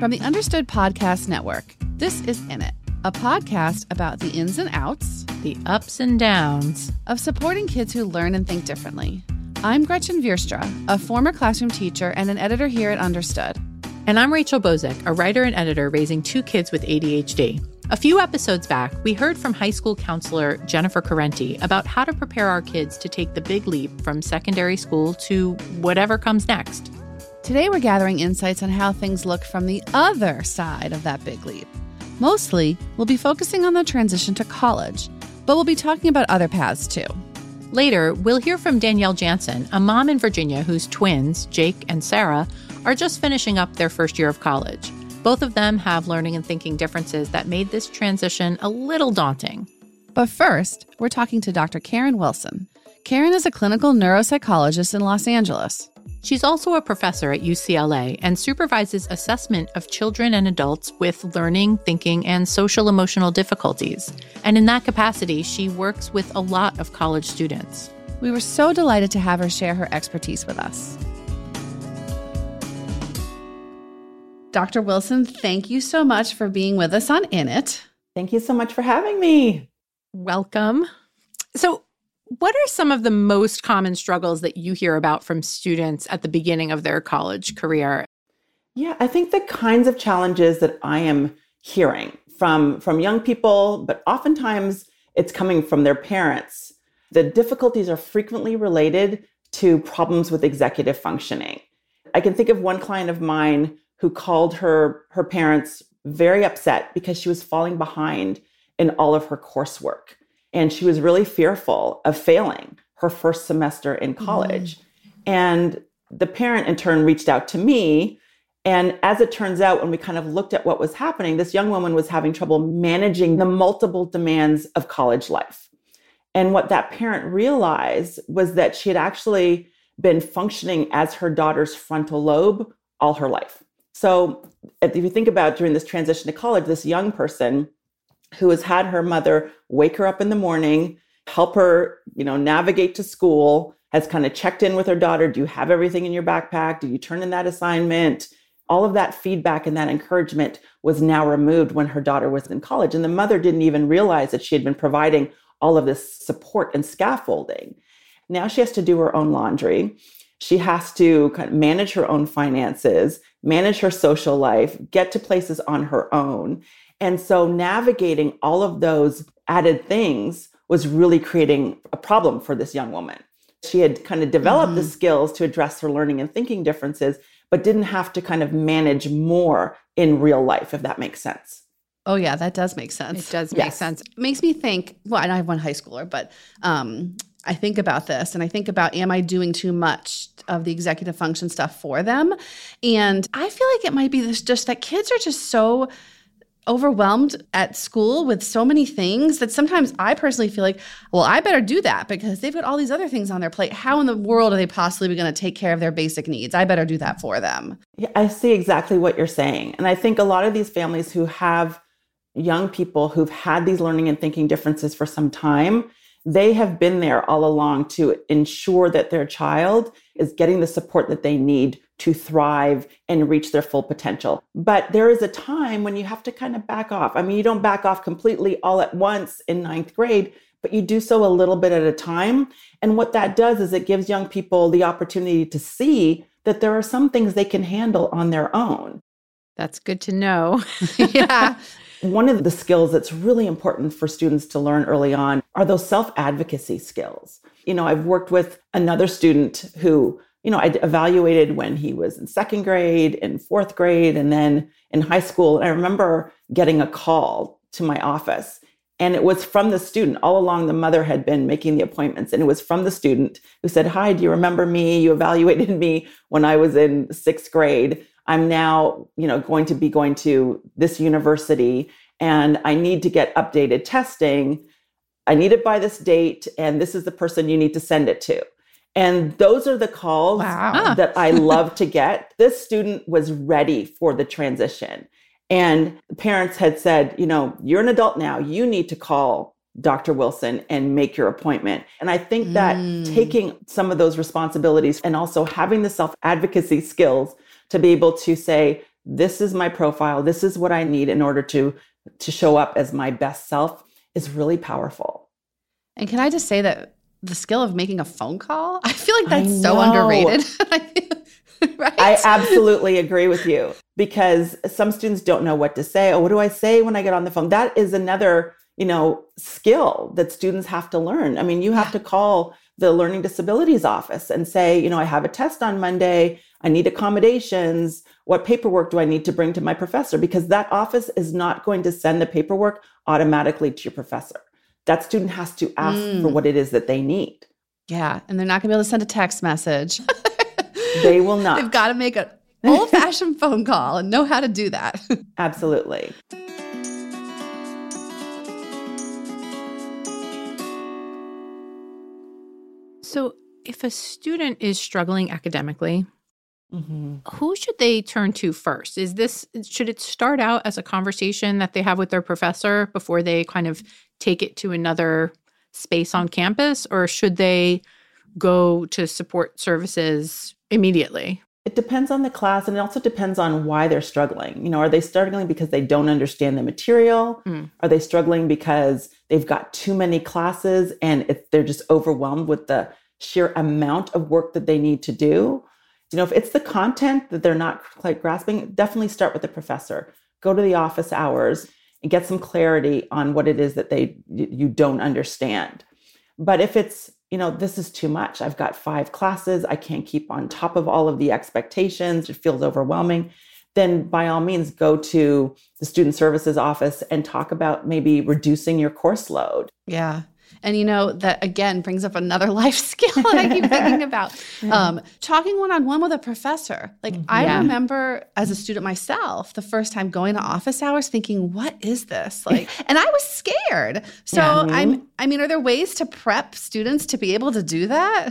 From the Understood Podcast Network, this is In It, a podcast about the ins and outs, the ups and downs of supporting kids who learn and think differently. I'm Gretchen Vierstra, a former classroom teacher and an editor here at Understood. And I'm Rachel Bozek, a writer and editor raising two kids with ADHD. A few episodes back, we heard from high school counselor Jennifer Correnti about how to prepare our kids to take the big leap from secondary school to whatever comes next. Today, we're gathering insights on how things look from the other side of that big leap. Mostly, we'll be focusing on the transition to college, but we'll be talking about other paths too. Later, we'll hear from Danielle Janson, a mom in Virginia whose twins, Jake and Sarah, are just finishing up their first year of college. Both of them have learning and thinking differences that made this transition a little daunting. But first, we're talking to Dr. Karen Wilson. Karen is a clinical neuropsychologist in Los Angeles. She's also a professor at UCLA and supervises assessment of children and adults with learning, thinking, and social emotional difficulties. And in that capacity, she works with a lot of college students. We were so delighted to have her share her expertise with us. Dr. Wilson, thank you so much for being with us on In It. Thank you so much for having me. Welcome. So, what are some of the most common struggles that you hear about from students at the beginning of their college career? Yeah, I think the kinds of challenges that I am hearing from from young people, but oftentimes it's coming from their parents. The difficulties are frequently related to problems with executive functioning. I can think of one client of mine who called her her parents very upset because she was falling behind in all of her coursework and she was really fearful of failing her first semester in college. Mm. and the parent in turn reached out to me. And as it turns out when we kind of looked at what was happening this young woman was having trouble managing the multiple demands of college life. And what that parent realized was that she had actually been functioning as her daughter's frontal lobe all her life. So if you think about during this transition to college, this young person who has had her mother wake her up in the morning, help her, you know, navigate to school, has kind of checked in with her daughter. Do you have everything in your backpack? Do you turn in that assignment? All of that feedback and that encouragement was now removed when her daughter was in college. And the mother didn't even realize that she had been providing all of this support and scaffolding. Now she has to do her own laundry. She has to kind of manage her own finances manage her social life, get to places on her own. And so navigating all of those added things was really creating a problem for this young woman. She had kind of developed mm-hmm. the skills to address her learning and thinking differences, but didn't have to kind of manage more in real life, if that makes sense. Oh yeah, that does make sense. It does make yes. sense. It makes me think. Well, I don't have one high schooler, but um, I think about this and I think about am I doing too much of the executive function stuff for them? And I feel like it might be this just that kids are just so overwhelmed at school with so many things that sometimes I personally feel like, well, I better do that because they've got all these other things on their plate. How in the world are they possibly going to take care of their basic needs? I better do that for them. Yeah, I see exactly what you're saying. And I think a lot of these families who have young people who've had these learning and thinking differences for some time they have been there all along to ensure that their child is getting the support that they need to thrive and reach their full potential. But there is a time when you have to kind of back off. I mean, you don't back off completely all at once in ninth grade, but you do so a little bit at a time. And what that does is it gives young people the opportunity to see that there are some things they can handle on their own. That's good to know. yeah. One of the skills that's really important for students to learn early on are those self advocacy skills. You know, I've worked with another student who, you know, I evaluated when he was in second grade, in fourth grade, and then in high school. And I remember getting a call to my office. And it was from the student. All along, the mother had been making the appointments. And it was from the student who said, Hi, do you remember me? You evaluated me when I was in sixth grade. I'm now, you know, going to be going to this university and I need to get updated testing. I need it by this date and this is the person you need to send it to. And those are the calls wow. that I love to get. This student was ready for the transition. And parents had said, you know, you're an adult now. You need to call Dr. Wilson and make your appointment. And I think that mm. taking some of those responsibilities and also having the self advocacy skills to be able to say, this is my profile, this is what I need in order to to show up as my best self is really powerful. And can I just say that the skill of making a phone call, I feel like that's so underrated. right? I absolutely agree with you because some students don't know what to say. Oh, what do I say when I get on the phone? That is another, you know, skill that students have to learn. I mean, you have to call the learning disabilities office and say, you know, I have a test on Monday. I need accommodations. What paperwork do I need to bring to my professor? Because that office is not going to send the paperwork automatically to your professor. That student has to ask mm. for what it is that they need. Yeah. And they're not going to be able to send a text message. they will not. They've got to make an old fashioned phone call and know how to do that. Absolutely. So, if a student is struggling academically, mm-hmm. who should they turn to first? Is this should it start out as a conversation that they have with their professor before they kind of take it to another space on campus, or should they go to support services immediately? It depends on the class and it also depends on why they're struggling. You know, are they struggling because they don't understand the material? Mm. Are they struggling because they've got too many classes and they're just overwhelmed with the sheer amount of work that they need to do. You know, if it's the content that they're not quite grasping, definitely start with the professor. Go to the office hours and get some clarity on what it is that they you don't understand. But if it's, you know, this is too much. I've got five classes, I can't keep on top of all of the expectations, it feels overwhelming, then by all means go to the student services office and talk about maybe reducing your course load. Yeah. And you know, that again brings up another life skill that I keep thinking about. Um, talking one on one with a professor. Like mm-hmm. I remember as a student myself, the first time going to office hours thinking, what is this? Like and I was scared. So yeah. I'm I mean, are there ways to prep students to be able to do that?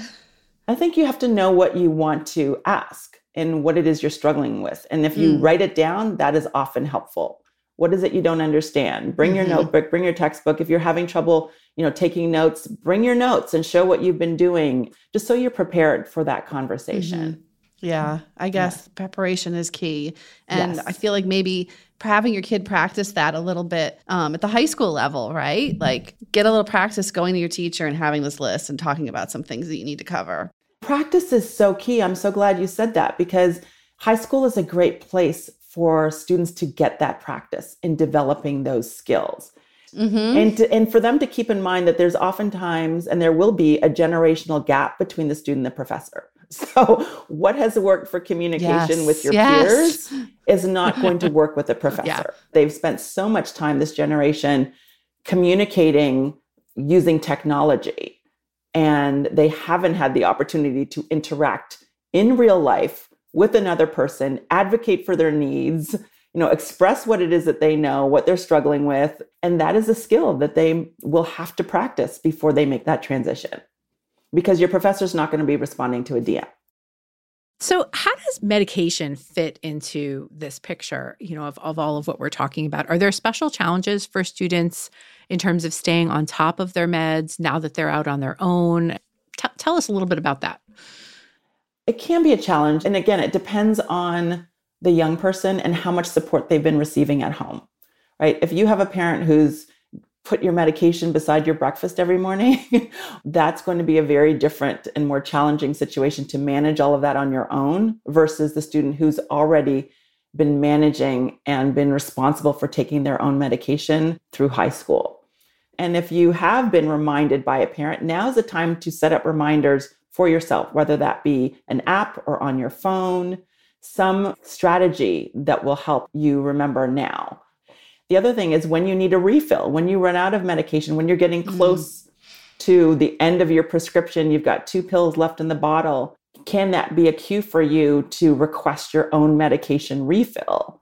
I think you have to know what you want to ask and what it is you're struggling with. And if you mm. write it down, that is often helpful. What is it you don't understand? Bring mm-hmm. your notebook, bring your textbook. If you're having trouble you know taking notes bring your notes and show what you've been doing just so you're prepared for that conversation mm-hmm. yeah i guess yeah. preparation is key and yes. i feel like maybe having your kid practice that a little bit um, at the high school level right like get a little practice going to your teacher and having this list and talking about some things that you need to cover practice is so key i'm so glad you said that because high school is a great place for students to get that practice in developing those skills Mm-hmm. And to, and for them to keep in mind that there's oftentimes and there will be a generational gap between the student and the professor. So what has worked for communication yes. with your yes. peers is not going to work with a professor. Yeah. They've spent so much time this generation communicating using technology and they haven't had the opportunity to interact in real life with another person, advocate for their needs, you know, express what it is that they know, what they're struggling with. And that is a skill that they will have to practice before they make that transition because your professor's not going to be responding to a DM. So, how does medication fit into this picture, you know, of, of all of what we're talking about? Are there special challenges for students in terms of staying on top of their meds now that they're out on their own? T- tell us a little bit about that. It can be a challenge. And again, it depends on the young person and how much support they've been receiving at home, right? If you have a parent who's put your medication beside your breakfast every morning, that's going to be a very different and more challenging situation to manage all of that on your own versus the student who's already been managing and been responsible for taking their own medication through high school. And if you have been reminded by a parent, now's the time to set up reminders for yourself, whether that be an app or on your phone some strategy that will help you remember now. The other thing is when you need a refill, when you run out of medication, when you're getting mm-hmm. close mm. to the end of your prescription, you've got two pills left in the bottle. Can that be a cue for you to request your own medication refill?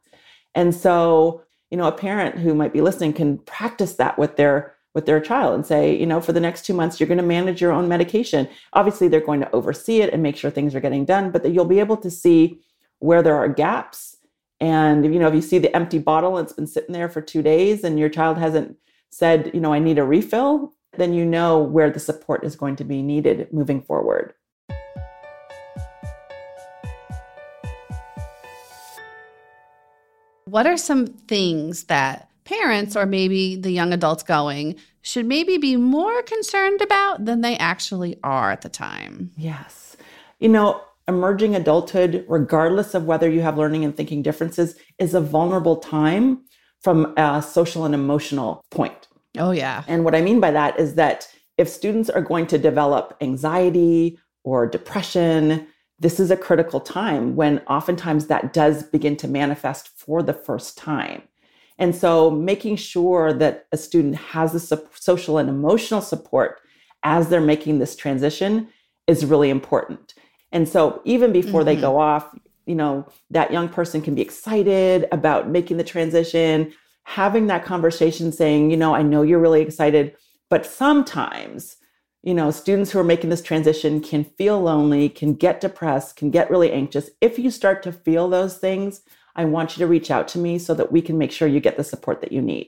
And so, you know, a parent who might be listening can practice that with their with their child and say, you know, for the next two months, you're going to manage your own medication. Obviously, they're going to oversee it and make sure things are getting done, but that you'll be able to see where there are gaps. And you know, if you see the empty bottle, it's been sitting there for two days, and your child hasn't said, you know, I need a refill, then you know where the support is going to be needed moving forward. What are some things that parents or maybe the young adults going should maybe be more concerned about than they actually are at the time? Yes. You know, emerging adulthood, regardless of whether you have learning and thinking differences, is a vulnerable time from a social and emotional point. Oh, yeah. And what I mean by that is that if students are going to develop anxiety or depression, this is a critical time when oftentimes that does begin to manifest for the first time. And so making sure that a student has the social and emotional support as they're making this transition is really important. And so even before mm-hmm. they go off, you know, that young person can be excited about making the transition, having that conversation saying, you know, I know you're really excited, but sometimes you know, students who are making this transition can feel lonely, can get depressed, can get really anxious. If you start to feel those things, I want you to reach out to me so that we can make sure you get the support that you need.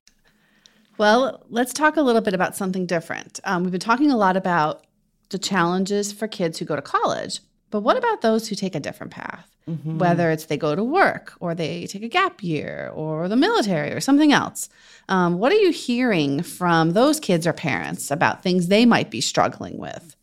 Well, let's talk a little bit about something different. Um, we've been talking a lot about the challenges for kids who go to college, but what about those who take a different path? Mm-hmm. Whether it's they go to work or they take a gap year or the military or something else. Um, what are you hearing from those kids or parents about things they might be struggling with?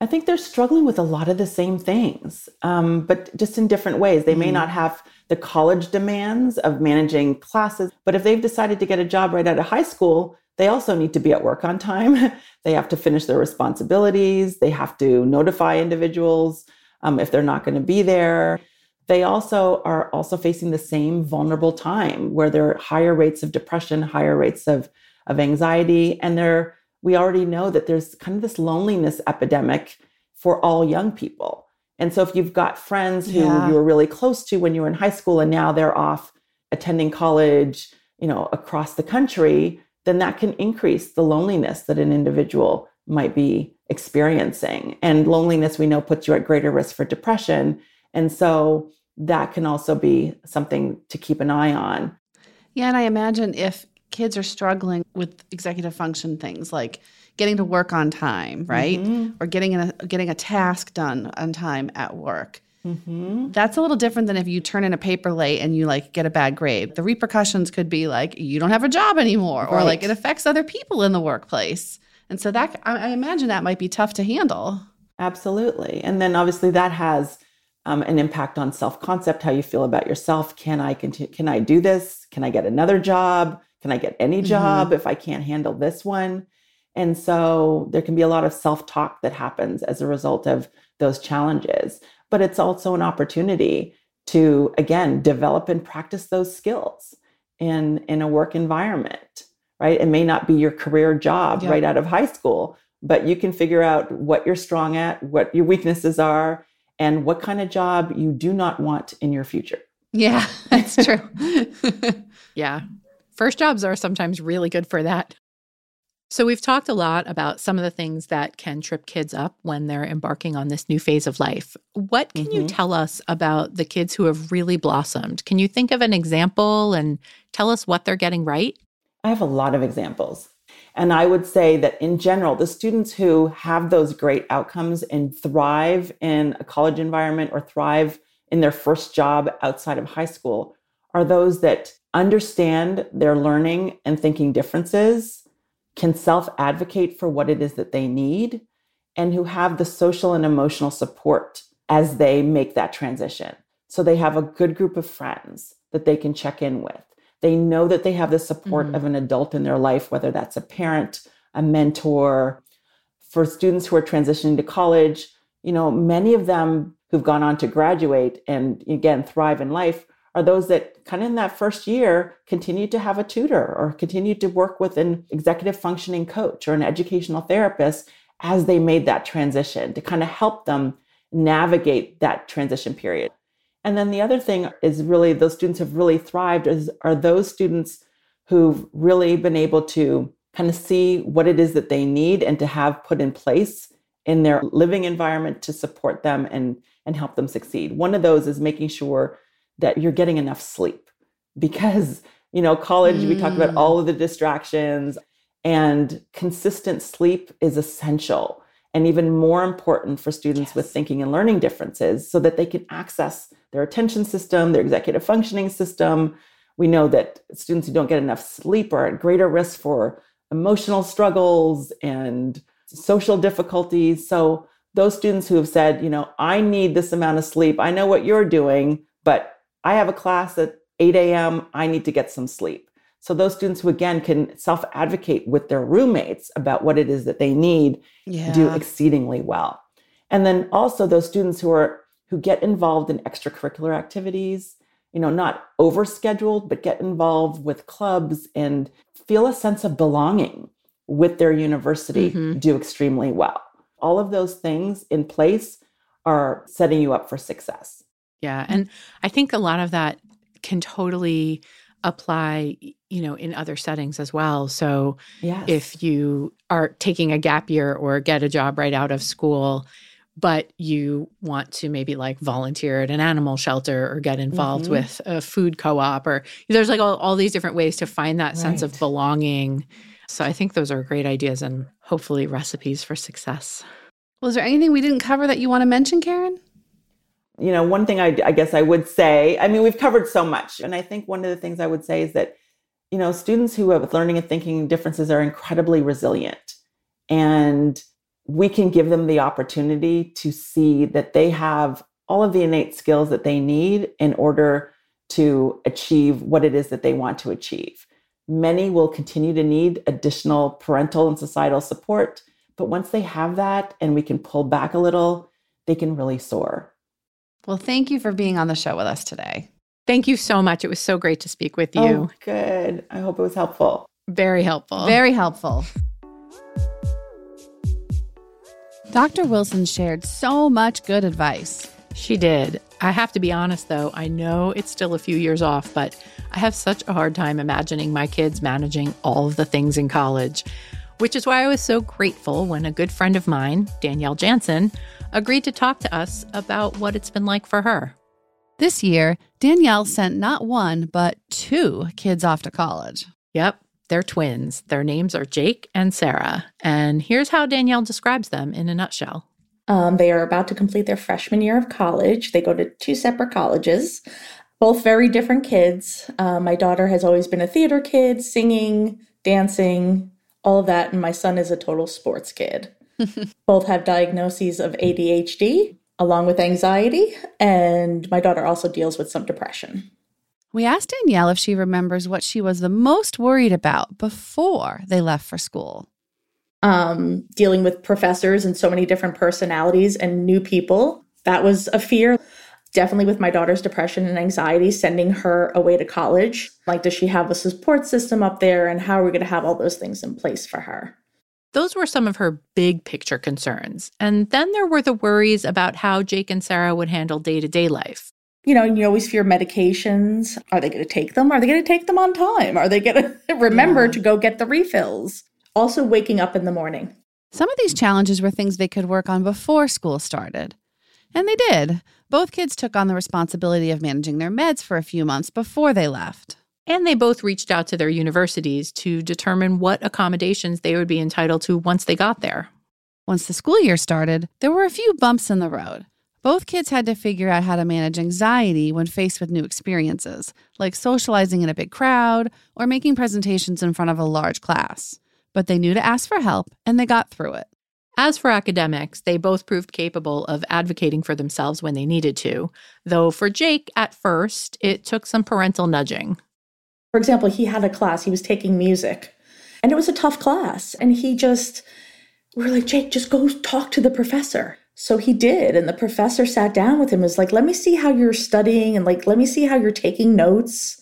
I think they're struggling with a lot of the same things, um, but just in different ways. They may not have the college demands of managing classes, but if they've decided to get a job right out of high school, they also need to be at work on time. they have to finish their responsibilities. They have to notify individuals um, if they're not going to be there. They also are also facing the same vulnerable time where there are higher rates of depression, higher rates of, of anxiety. And there, we already know that there's kind of this loneliness epidemic for all young people. And so if you've got friends who yeah. you were really close to when you were in high school and now they're off attending college, you know, across the country, then that can increase the loneliness that an individual might be experiencing. And loneliness, we know, puts you at greater risk for depression. And so that can also be something to keep an eye on. Yeah. And I imagine if kids are struggling with executive function things like getting to work on time, right? Mm-hmm. Or getting a, getting a task done on time at work. Mm-hmm. That's a little different than if you turn in a paper late and you like get a bad grade. The repercussions could be like you don't have a job anymore, right. or like it affects other people in the workplace. And so that I imagine that might be tough to handle. Absolutely. And then obviously that has um, an impact on self-concept, how you feel about yourself. Can I continue? Can I do this? Can I get another job? Can I get any job mm-hmm. if I can't handle this one? And so there can be a lot of self-talk that happens as a result of those challenges. But it's also an opportunity to again develop and practice those skills in in a work environment right? It may not be your career job yeah. right out of high school, but you can figure out what you're strong at, what your weaknesses are, and what kind of job you do not want in your future. Yeah, that's true. yeah. First jobs are sometimes really good for that. So, we've talked a lot about some of the things that can trip kids up when they're embarking on this new phase of life. What can mm-hmm. you tell us about the kids who have really blossomed? Can you think of an example and tell us what they're getting right? I have a lot of examples. And I would say that in general, the students who have those great outcomes and thrive in a college environment or thrive in their first job outside of high school are those that understand their learning and thinking differences, can self advocate for what it is that they need, and who have the social and emotional support as they make that transition. So they have a good group of friends that they can check in with. They know that they have the support mm-hmm. of an adult in their life, whether that's a parent, a mentor. For students who are transitioning to college, you know, many of them who've gone on to graduate and again thrive in life are those that kind of in that first year continue to have a tutor or continue to work with an executive functioning coach or an educational therapist as they made that transition to kind of help them navigate that transition period. And then the other thing is really those students have really thrived is, are those students who've really been able to kind of see what it is that they need and to have put in place in their living environment to support them and, and help them succeed. One of those is making sure that you're getting enough sleep because, you know, college, mm. we talked about all of the distractions and consistent sleep is essential and even more important for students yes. with thinking and learning differences so that they can access their attention system, their executive functioning system, We know that students who don't get enough sleep are at greater risk for emotional struggles and social difficulties. So, those students who have said, you know, I need this amount of sleep, I know what you're doing, but I have a class at 8 a.m., I need to get some sleep. So, those students who again can self advocate with their roommates about what it is that they need yeah. do exceedingly well. And then also those students who are who get involved in extracurricular activities, you know, not overscheduled, but get involved with clubs and feel a sense of belonging with their university mm-hmm. do extremely well. All of those things in place are setting you up for success. Yeah. And I think a lot of that can totally apply you know in other settings as well so yes. if you are taking a gap year or get a job right out of school but you want to maybe like volunteer at an animal shelter or get involved mm-hmm. with a food co-op or there's like all, all these different ways to find that right. sense of belonging so i think those are great ideas and hopefully recipes for success was there anything we didn't cover that you want to mention karen you know one thing I, I guess i would say i mean we've covered so much and i think one of the things i would say is that you know students who have learning and thinking differences are incredibly resilient and we can give them the opportunity to see that they have all of the innate skills that they need in order to achieve what it is that they want to achieve. Many will continue to need additional parental and societal support, but once they have that and we can pull back a little, they can really soar. Well, thank you for being on the show with us today. Thank you so much. It was so great to speak with you. Oh, good. I hope it was helpful. Very helpful. Very helpful. Dr. Wilson shared so much good advice. She did. I have to be honest, though, I know it's still a few years off, but I have such a hard time imagining my kids managing all of the things in college, which is why I was so grateful when a good friend of mine, Danielle Janson, agreed to talk to us about what it's been like for her. This year, Danielle sent not one, but two kids off to college. Yep. They're twins. Their names are Jake and Sarah. And here's how Danielle describes them in a nutshell. Um, they are about to complete their freshman year of college. They go to two separate colleges, both very different kids. Uh, my daughter has always been a theater kid, singing, dancing, all of that. And my son is a total sports kid. both have diagnoses of ADHD along with anxiety. And my daughter also deals with some depression. We asked Danielle if she remembers what she was the most worried about before they left for school. Um, dealing with professors and so many different personalities and new people. That was a fear. Definitely with my daughter's depression and anxiety, sending her away to college. Like, does she have a support system up there? And how are we going to have all those things in place for her? Those were some of her big picture concerns. And then there were the worries about how Jake and Sarah would handle day to day life you know, you always fear medications. Are they going to take them? Are they going to take them on time? Are they going to remember yeah. to go get the refills? Also, waking up in the morning. Some of these challenges were things they could work on before school started. And they did. Both kids took on the responsibility of managing their meds for a few months before they left. And they both reached out to their universities to determine what accommodations they would be entitled to once they got there. Once the school year started, there were a few bumps in the road. Both kids had to figure out how to manage anxiety when faced with new experiences, like socializing in a big crowd or making presentations in front of a large class. But they knew to ask for help and they got through it. As for academics, they both proved capable of advocating for themselves when they needed to, though for Jake, at first, it took some parental nudging. For example, he had a class, he was taking music, and it was a tough class. And he just, we were like, Jake, just go talk to the professor. So he did. And the professor sat down with him, was like, let me see how you're studying and like, let me see how you're taking notes.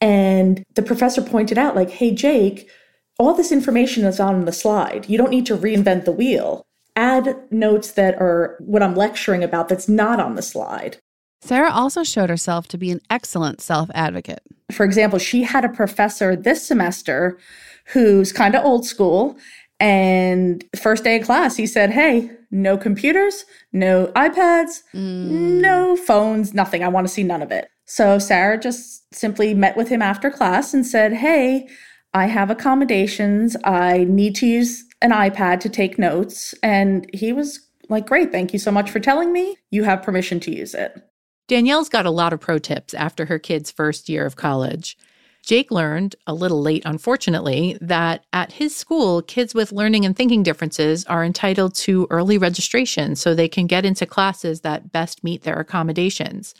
And the professor pointed out, like, hey, Jake, all this information is on the slide. You don't need to reinvent the wheel. Add notes that are what I'm lecturing about that's not on the slide. Sarah also showed herself to be an excellent self advocate. For example, she had a professor this semester who's kind of old school. And first day of class, he said, Hey, no computers, no iPads, mm. no phones, nothing. I want to see none of it. So Sarah just simply met with him after class and said, Hey, I have accommodations. I need to use an iPad to take notes. And he was like, Great. Thank you so much for telling me. You have permission to use it. Danielle's got a lot of pro tips after her kid's first year of college. Jake learned, a little late unfortunately, that at his school, kids with learning and thinking differences are entitled to early registration so they can get into classes that best meet their accommodations.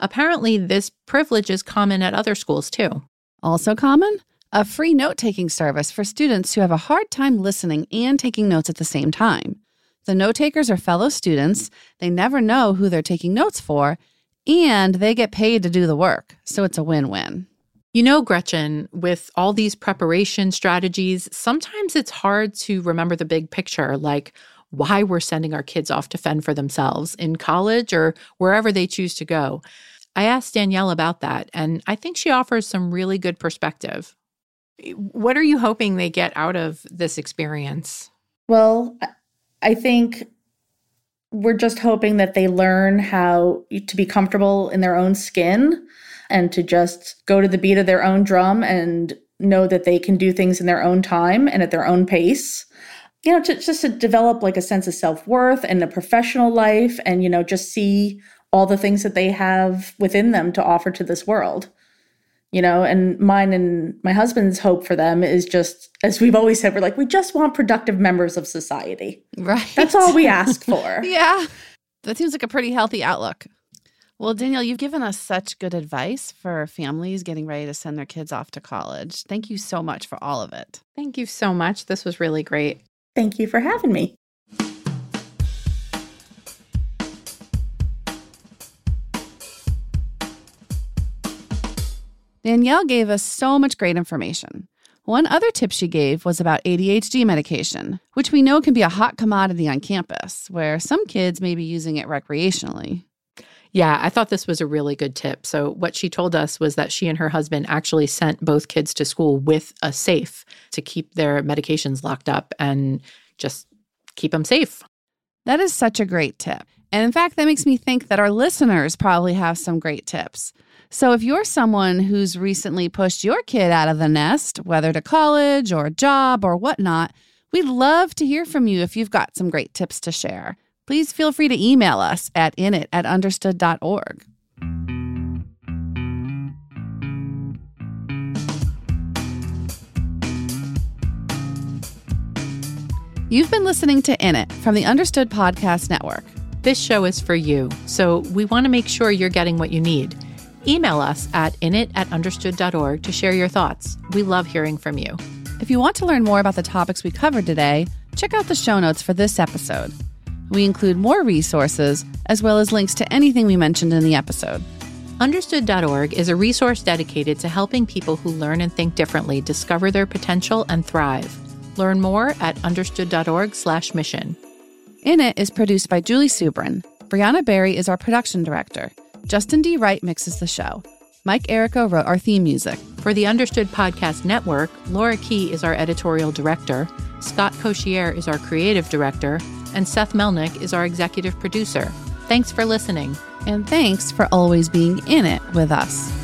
Apparently, this privilege is common at other schools too. Also common? A free note taking service for students who have a hard time listening and taking notes at the same time. The note takers are fellow students, they never know who they're taking notes for, and they get paid to do the work, so it's a win win. You know, Gretchen, with all these preparation strategies, sometimes it's hard to remember the big picture, like why we're sending our kids off to fend for themselves in college or wherever they choose to go. I asked Danielle about that, and I think she offers some really good perspective. What are you hoping they get out of this experience? Well, I think we're just hoping that they learn how to be comfortable in their own skin and to just go to the beat of their own drum and know that they can do things in their own time and at their own pace you know to, just to develop like a sense of self-worth and a professional life and you know just see all the things that they have within them to offer to this world you know and mine and my husband's hope for them is just as we've always said we're like we just want productive members of society right that's all we ask for yeah that seems like a pretty healthy outlook well, Danielle, you've given us such good advice for families getting ready to send their kids off to college. Thank you so much for all of it. Thank you so much. This was really great. Thank you for having me. Danielle gave us so much great information. One other tip she gave was about ADHD medication, which we know can be a hot commodity on campus, where some kids may be using it recreationally. Yeah, I thought this was a really good tip. So, what she told us was that she and her husband actually sent both kids to school with a safe to keep their medications locked up and just keep them safe. That is such a great tip. And in fact, that makes me think that our listeners probably have some great tips. So, if you're someone who's recently pushed your kid out of the nest, whether to college or a job or whatnot, we'd love to hear from you if you've got some great tips to share please feel free to email us at init at understood.org. You've been listening to In It from the Understood Podcast Network. This show is for you, so we want to make sure you're getting what you need. Email us at init at understood.org to share your thoughts. We love hearing from you. If you want to learn more about the topics we covered today, check out the show notes for this episode. We include more resources as well as links to anything we mentioned in the episode. Understood.org is a resource dedicated to helping people who learn and think differently discover their potential and thrive. Learn more at understood.org/mission. In It is produced by Julie Subrin. Brianna Barry is our production director. Justin D. Wright mixes the show. Mike Errico wrote our theme music. For the Understood Podcast Network, Laura Key is our editorial director. Scott Cocchiere is our creative director and Seth Melnick is our executive producer. Thanks for listening. And thanks for always being in it with us.